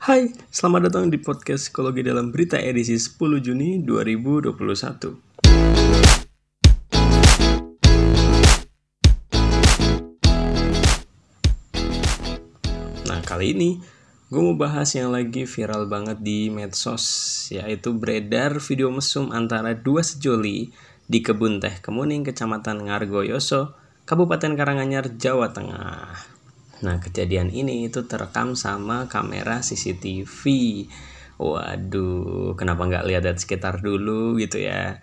Hai, selamat datang di podcast Psikologi dalam Berita edisi 10 Juni 2021. Nah, kali ini gue mau bahas yang lagi viral banget di medsos, yaitu beredar video mesum antara dua sejoli di kebun teh Kemuning, Kecamatan Ngargoyoso, Kabupaten Karanganyar, Jawa Tengah. Nah, kejadian ini itu terekam sama kamera CCTV. Waduh, kenapa nggak lihat dari sekitar dulu gitu ya.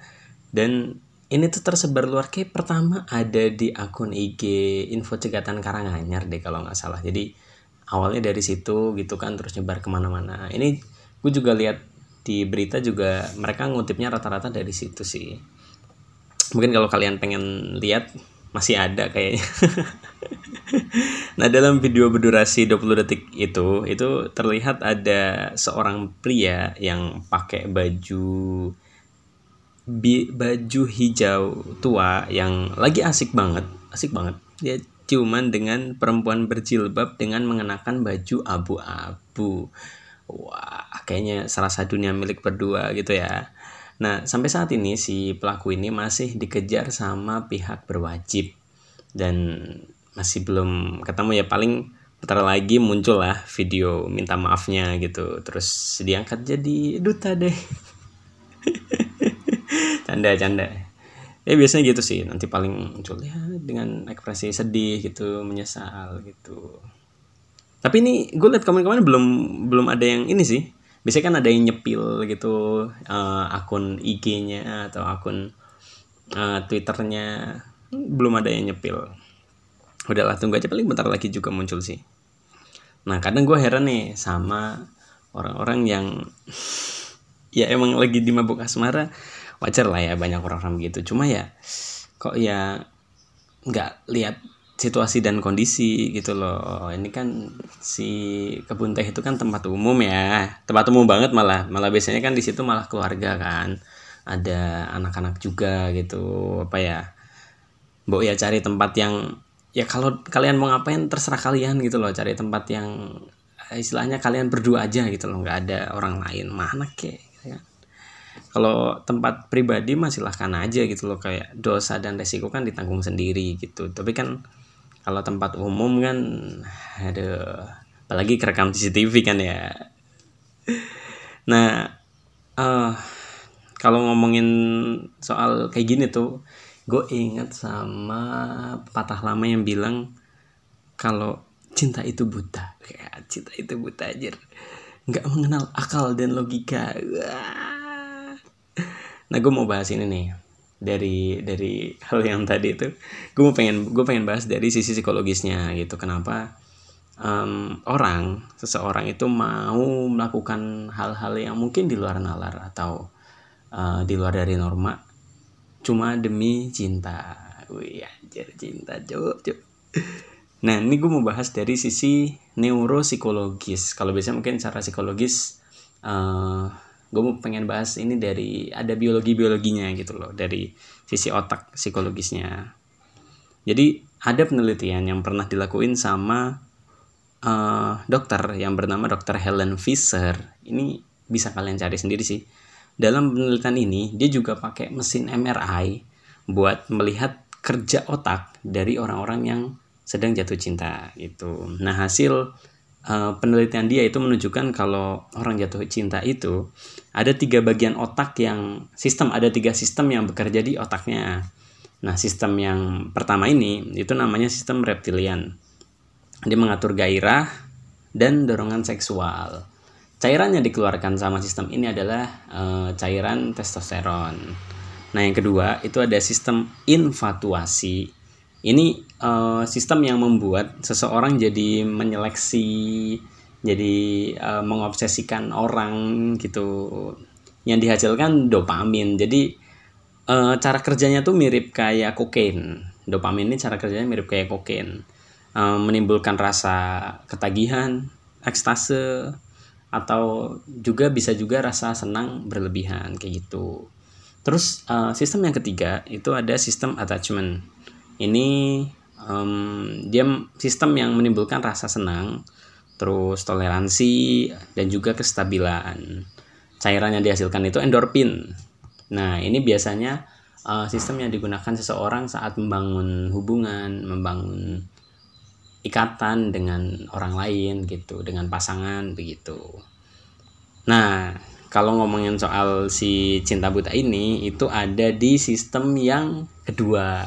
Dan ini tuh tersebar luar kayak pertama ada di akun IG Info Cegatan Karanganyar deh kalau nggak salah. Jadi awalnya dari situ gitu kan terus nyebar ke mana-mana. Ini gue juga lihat di berita juga mereka ngutipnya rata-rata dari situ sih. Mungkin kalau kalian pengen lihat masih ada kayaknya. nah, dalam video berdurasi 20 detik itu, itu terlihat ada seorang pria yang pakai baju baju hijau tua yang lagi asik banget, asik banget. Dia cuman dengan perempuan berjilbab dengan mengenakan baju abu-abu. Wah, kayaknya salah satunya milik berdua gitu ya. Nah, sampai saat ini si pelaku ini masih dikejar sama pihak berwajib. Dan masih belum ketemu ya paling putar lagi muncul lah video minta maafnya gitu. Terus diangkat jadi duta deh. Canda canda. Ya biasanya gitu sih. Nanti paling muncul ya dengan ekspresi sedih gitu menyesal gitu. Tapi ini gue liat kemarin-kemarin belum belum ada yang ini sih biasanya kan ada yang nyepil gitu uh, akun IG-nya atau akun uh, Twitternya. Belum ada yang nyepil. Udahlah tunggu aja paling bentar lagi juga muncul sih. Nah kadang gue heran nih sama orang-orang yang ya emang lagi di mabuk asmara. Wajar lah ya banyak orang-orang begitu. Cuma ya kok ya nggak lihat situasi dan kondisi gitu loh. Ini kan si kebun teh itu kan tempat umum ya. Tempat umum banget malah. Malah biasanya kan di situ malah keluarga kan. Ada anak-anak juga gitu. Apa ya? Mbok ya cari tempat yang ya kalau kalian mau ngapain terserah kalian gitu loh. Cari tempat yang istilahnya kalian berdua aja gitu loh. Nggak ada orang lain. Mana kek? Kalau tempat pribadi mah silahkan aja gitu loh. Kayak dosa dan resiko kan ditanggung sendiri gitu. Tapi kan kalau tempat umum kan ada apalagi kerekam CCTV kan ya. Nah uh, kalau ngomongin soal kayak gini tuh gue inget sama patah lama yang bilang kalau cinta itu buta. Kayak cinta itu buta aja nggak mengenal akal dan logika. Wah. nah gue mau bahas ini nih dari dari hal yang tadi itu gue pengen gue pengen bahas dari sisi psikologisnya gitu. Kenapa um, orang seseorang itu mau melakukan hal-hal yang mungkin di luar nalar atau uh, di luar dari norma cuma demi cinta. Wih anjir cinta cuk cuk. Nah ini gue mau bahas dari sisi neuropsikologis. Kalau biasanya mungkin secara psikologis uh, gue mau pengen bahas ini dari ada biologi biologinya gitu loh dari sisi otak psikologisnya. Jadi ada penelitian yang pernah dilakuin sama uh, dokter yang bernama dokter Helen Fisher. Ini bisa kalian cari sendiri sih. Dalam penelitian ini dia juga pakai mesin MRI buat melihat kerja otak dari orang-orang yang sedang jatuh cinta gitu. Nah hasil uh, penelitian dia itu menunjukkan kalau orang jatuh cinta itu ada tiga bagian otak yang sistem ada tiga sistem yang bekerja di otaknya. Nah sistem yang pertama ini itu namanya sistem reptilian. Dia mengatur gairah dan dorongan seksual. Cairan yang dikeluarkan sama sistem ini adalah uh, cairan testosteron. Nah, yang kedua itu ada sistem infatuasi. Ini uh, sistem yang membuat seseorang jadi menyeleksi, jadi uh, mengobsesikan orang gitu. Yang dihasilkan dopamin. Jadi uh, cara kerjanya tuh mirip kayak kokain. Dopamin ini cara kerjanya mirip kayak kokain. Uh, menimbulkan rasa ketagihan, ekstase, atau juga bisa juga rasa senang berlebihan kayak gitu. Terus uh, sistem yang ketiga itu ada sistem attachment. Ini um, dia sistem yang menimbulkan rasa senang terus toleransi dan juga kestabilan. Cairan yang dihasilkan itu endorfin nah ini biasanya uh, sistem yang digunakan seseorang saat membangun hubungan membangun ikatan dengan orang lain gitu dengan pasangan begitu. Nah kalau ngomongin soal si cinta buta ini itu ada di sistem yang kedua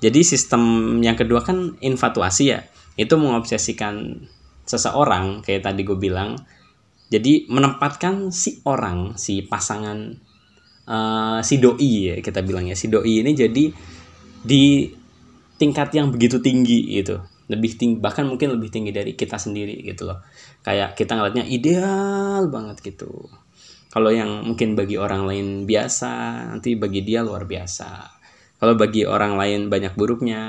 jadi sistem yang kedua kan infatuasi ya. Itu mengobsesikan seseorang kayak tadi gue bilang. Jadi menempatkan si orang si pasangan uh, si doi ya kita bilang ya. Si doi ini jadi di tingkat yang begitu tinggi gitu. Lebih tinggi bahkan mungkin lebih tinggi dari kita sendiri gitu loh. Kayak kita ngeliatnya ideal banget gitu. Kalau yang mungkin bagi orang lain biasa nanti bagi dia luar biasa kalau bagi orang lain banyak buruknya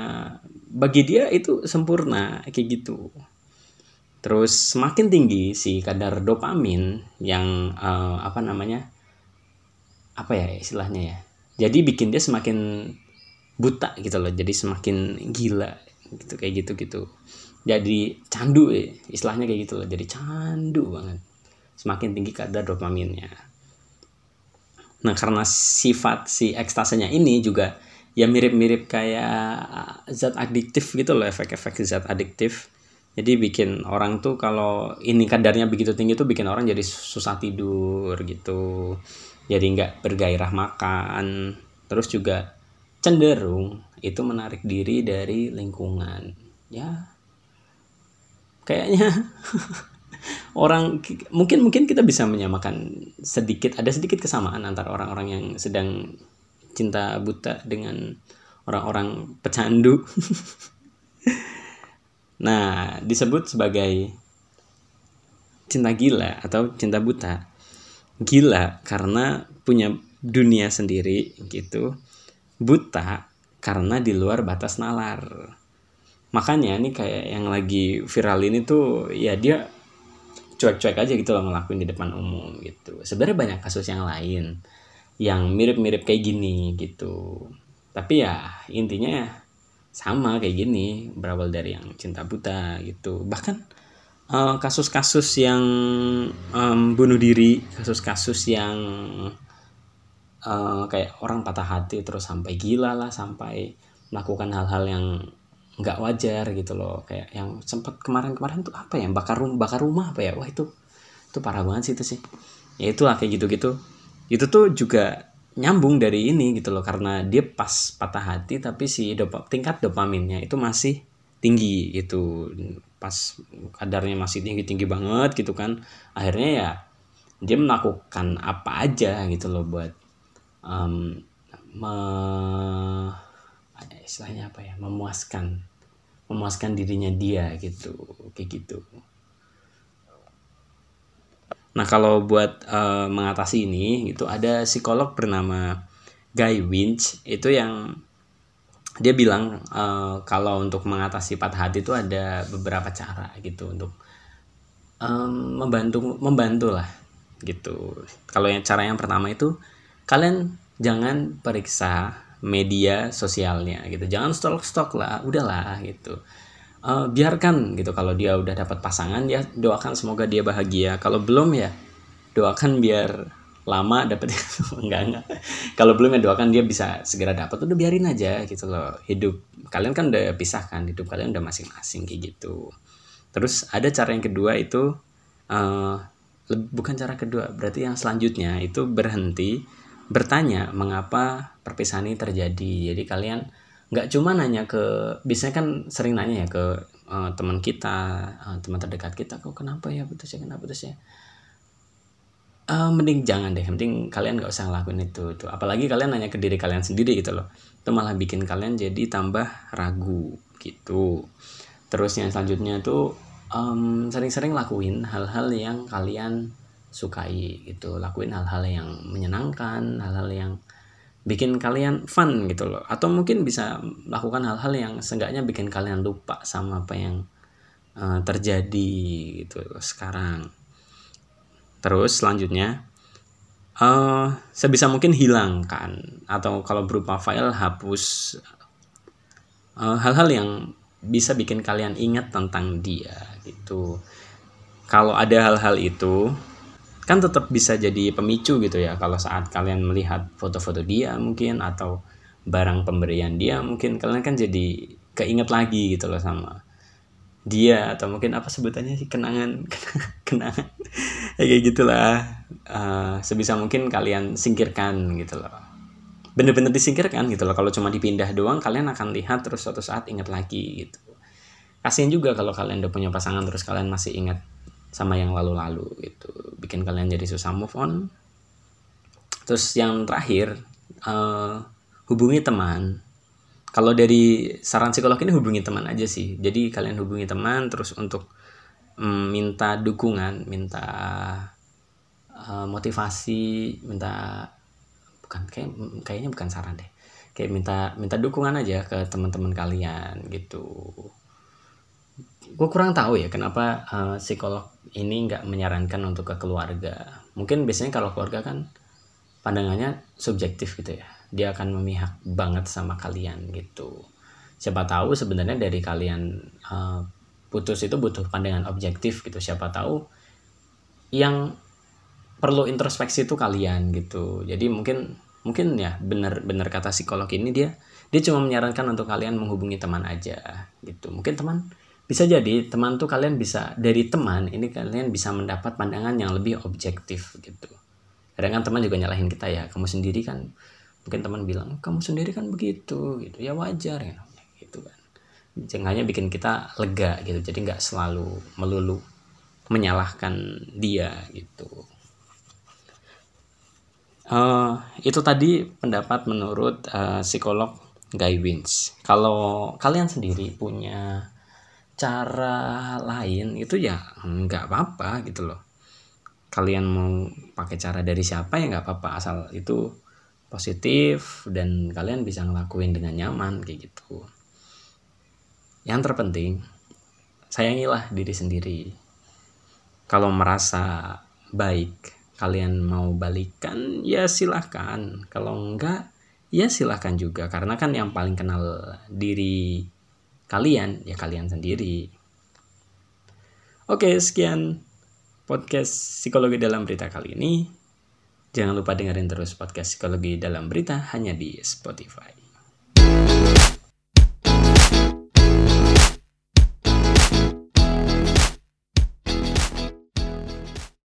bagi dia itu sempurna kayak gitu. Terus semakin tinggi si kadar dopamin yang uh, apa namanya apa ya istilahnya ya jadi bikin dia semakin buta gitu loh jadi semakin gila gitu kayak gitu gitu jadi candu ya istilahnya kayak gitu loh jadi candu banget. Semakin tinggi kadar dopaminnya. Nah karena sifat si ekstasenya ini juga ya mirip-mirip kayak zat adiktif gitu loh efek-efek zat adiktif. Jadi bikin orang tuh kalau ini kadarnya begitu tinggi tuh bikin orang jadi susah tidur gitu. Jadi nggak bergairah makan. Terus juga cenderung itu menarik diri dari lingkungan. Ya kayaknya orang mungkin mungkin kita bisa menyamakan sedikit ada sedikit kesamaan antara orang-orang yang sedang cinta buta dengan orang-orang pecandu. nah, disebut sebagai cinta gila atau cinta buta. Gila karena punya dunia sendiri gitu. Buta karena di luar batas nalar. Makanya ini kayak yang lagi viral ini tuh ya dia cuek-cuek aja gitu loh ngelakuin di depan umum gitu. Sebenarnya banyak kasus yang lain yang mirip-mirip kayak gini gitu. Tapi ya intinya sama kayak gini berawal dari yang cinta buta gitu. Bahkan eh, kasus-kasus uh, yang um, bunuh diri kasus-kasus yang uh, kayak orang patah hati terus sampai gila lah sampai melakukan hal-hal yang nggak wajar gitu loh. Kayak yang sempat kemarin-kemarin tuh apa ya bakar rumah bakar rumah apa ya? Wah itu itu parah banget sih itu sih. Ya itulah kayak gitu-gitu itu tuh juga nyambung dari ini gitu loh karena dia pas patah hati tapi si dopa, tingkat dopaminnya itu masih tinggi gitu. Pas kadarnya masih tinggi tinggi banget gitu kan. Akhirnya ya dia melakukan apa aja gitu loh buat um, me, istilahnya apa ya memuaskan memuaskan dirinya dia gitu kayak gitu Nah kalau buat uh, mengatasi ini itu ada psikolog bernama Guy Winch itu yang dia bilang uh, kalau untuk mengatasi patah hati itu ada beberapa cara gitu untuk um, membantu membantu lah gitu. Kalau yang cara yang pertama itu kalian jangan periksa media sosialnya gitu. Jangan stok-stok lah, udahlah gitu uh, biarkan gitu. Kalau dia udah dapat pasangan ya doakan semoga dia bahagia. Kalau belum ya doakan biar lama dapet enggak enggak. Kalau belum ya doakan dia bisa segera dapat udah biarin aja gitu loh. Hidup kalian kan udah pisahkan hidup kalian udah masing-masing kayak gitu. Terus ada cara yang kedua itu uh, bukan cara kedua berarti yang selanjutnya itu berhenti bertanya mengapa perpisahan ini terjadi. Jadi kalian nggak cuma nanya ke biasanya kan sering nanya ya ke uh, teman kita uh, teman terdekat kita kok kenapa ya putus ya kenapa putus ya uh, mending jangan deh mending kalian nggak usah ngelakuin itu tuh apalagi kalian nanya ke diri kalian sendiri gitu loh. Itu malah bikin kalian jadi tambah ragu gitu. Terus yang selanjutnya tuh um, sering-sering lakuin hal-hal yang kalian sukai gitu. Lakuin hal-hal yang menyenangkan hal-hal yang bikin kalian fun gitu loh. Atau mungkin bisa melakukan hal-hal yang seenggaknya bikin kalian lupa sama apa yang uh, terjadi gitu sekarang. Terus selanjutnya uh, sebisa mungkin hilangkan atau kalau berupa file hapus hal eh, hal-hal yang bisa bikin kalian ingat tentang dia gitu. Kalau ada hal-hal itu kan tetap bisa jadi pemicu gitu ya kalau saat kalian melihat foto-foto dia mungkin atau barang pemberian dia mungkin kalian kan jadi keinget lagi gitu loh sama dia atau mungkin apa sebutannya sih kenangan kenangan ya kayak gitulah. Uh, sebisa mungkin kalian singkirkan gitu loh. Bener-bener disingkirkan gitu loh. Kalau cuma dipindah doang kalian akan lihat terus suatu saat ingat lagi gitu. Kasian juga kalau kalian udah punya pasangan terus kalian masih ingat sama yang lalu-lalu gitu. Bikin kalian jadi susah move on. Terus yang terakhir uh, hubungi teman. Kalau dari saran psikolog ini hubungi teman aja sih. Jadi kalian hubungi teman terus untuk um, minta dukungan minta uh, motivasi minta bukan kayak kayaknya bukan saran deh. Kayak minta minta dukungan aja ke teman-teman kalian gitu gue kurang tahu ya kenapa uh, psikolog ini nggak menyarankan untuk ke keluarga. Mungkin biasanya kalau keluarga kan pandangannya subjektif gitu ya. Dia akan memihak banget sama kalian gitu. Siapa tahu sebenarnya dari kalian uh, putus itu butuh pandangan objektif gitu. Siapa tahu yang perlu introspeksi itu kalian gitu. Jadi mungkin mungkin ya benar-benar kata psikolog ini dia dia cuma menyarankan untuk kalian menghubungi teman aja gitu. Mungkin teman bisa jadi teman tuh kalian bisa dari teman ini kalian bisa mendapat pandangan yang lebih objektif gitu. Kadang kan teman juga nyalahin kita ya kamu sendiri kan mungkin teman bilang kamu sendiri kan begitu gitu. Ya wajar ya gitu kan. Jangannya bikin kita lega gitu jadi nggak selalu melulu menyalahkan dia gitu. Uh, itu tadi pendapat menurut uh, psikolog Guy Wins. Kalau kalian sendiri punya cara lain itu ya nggak apa-apa gitu loh. Kalian mau pakai cara dari siapa ya nggak apa-apa asal itu positif dan kalian bisa ngelakuin dengan nyaman kayak gitu. Yang terpenting sayangilah diri sendiri. Kalau merasa baik kalian mau balikan ya silahkan kalau enggak ya silahkan juga. Karena kan yang paling kenal diri kalian ya kalian sendiri. Oke sekian podcast psikologi dalam berita kali ini. Jangan lupa dengerin terus podcast psikologi dalam berita hanya di Spotify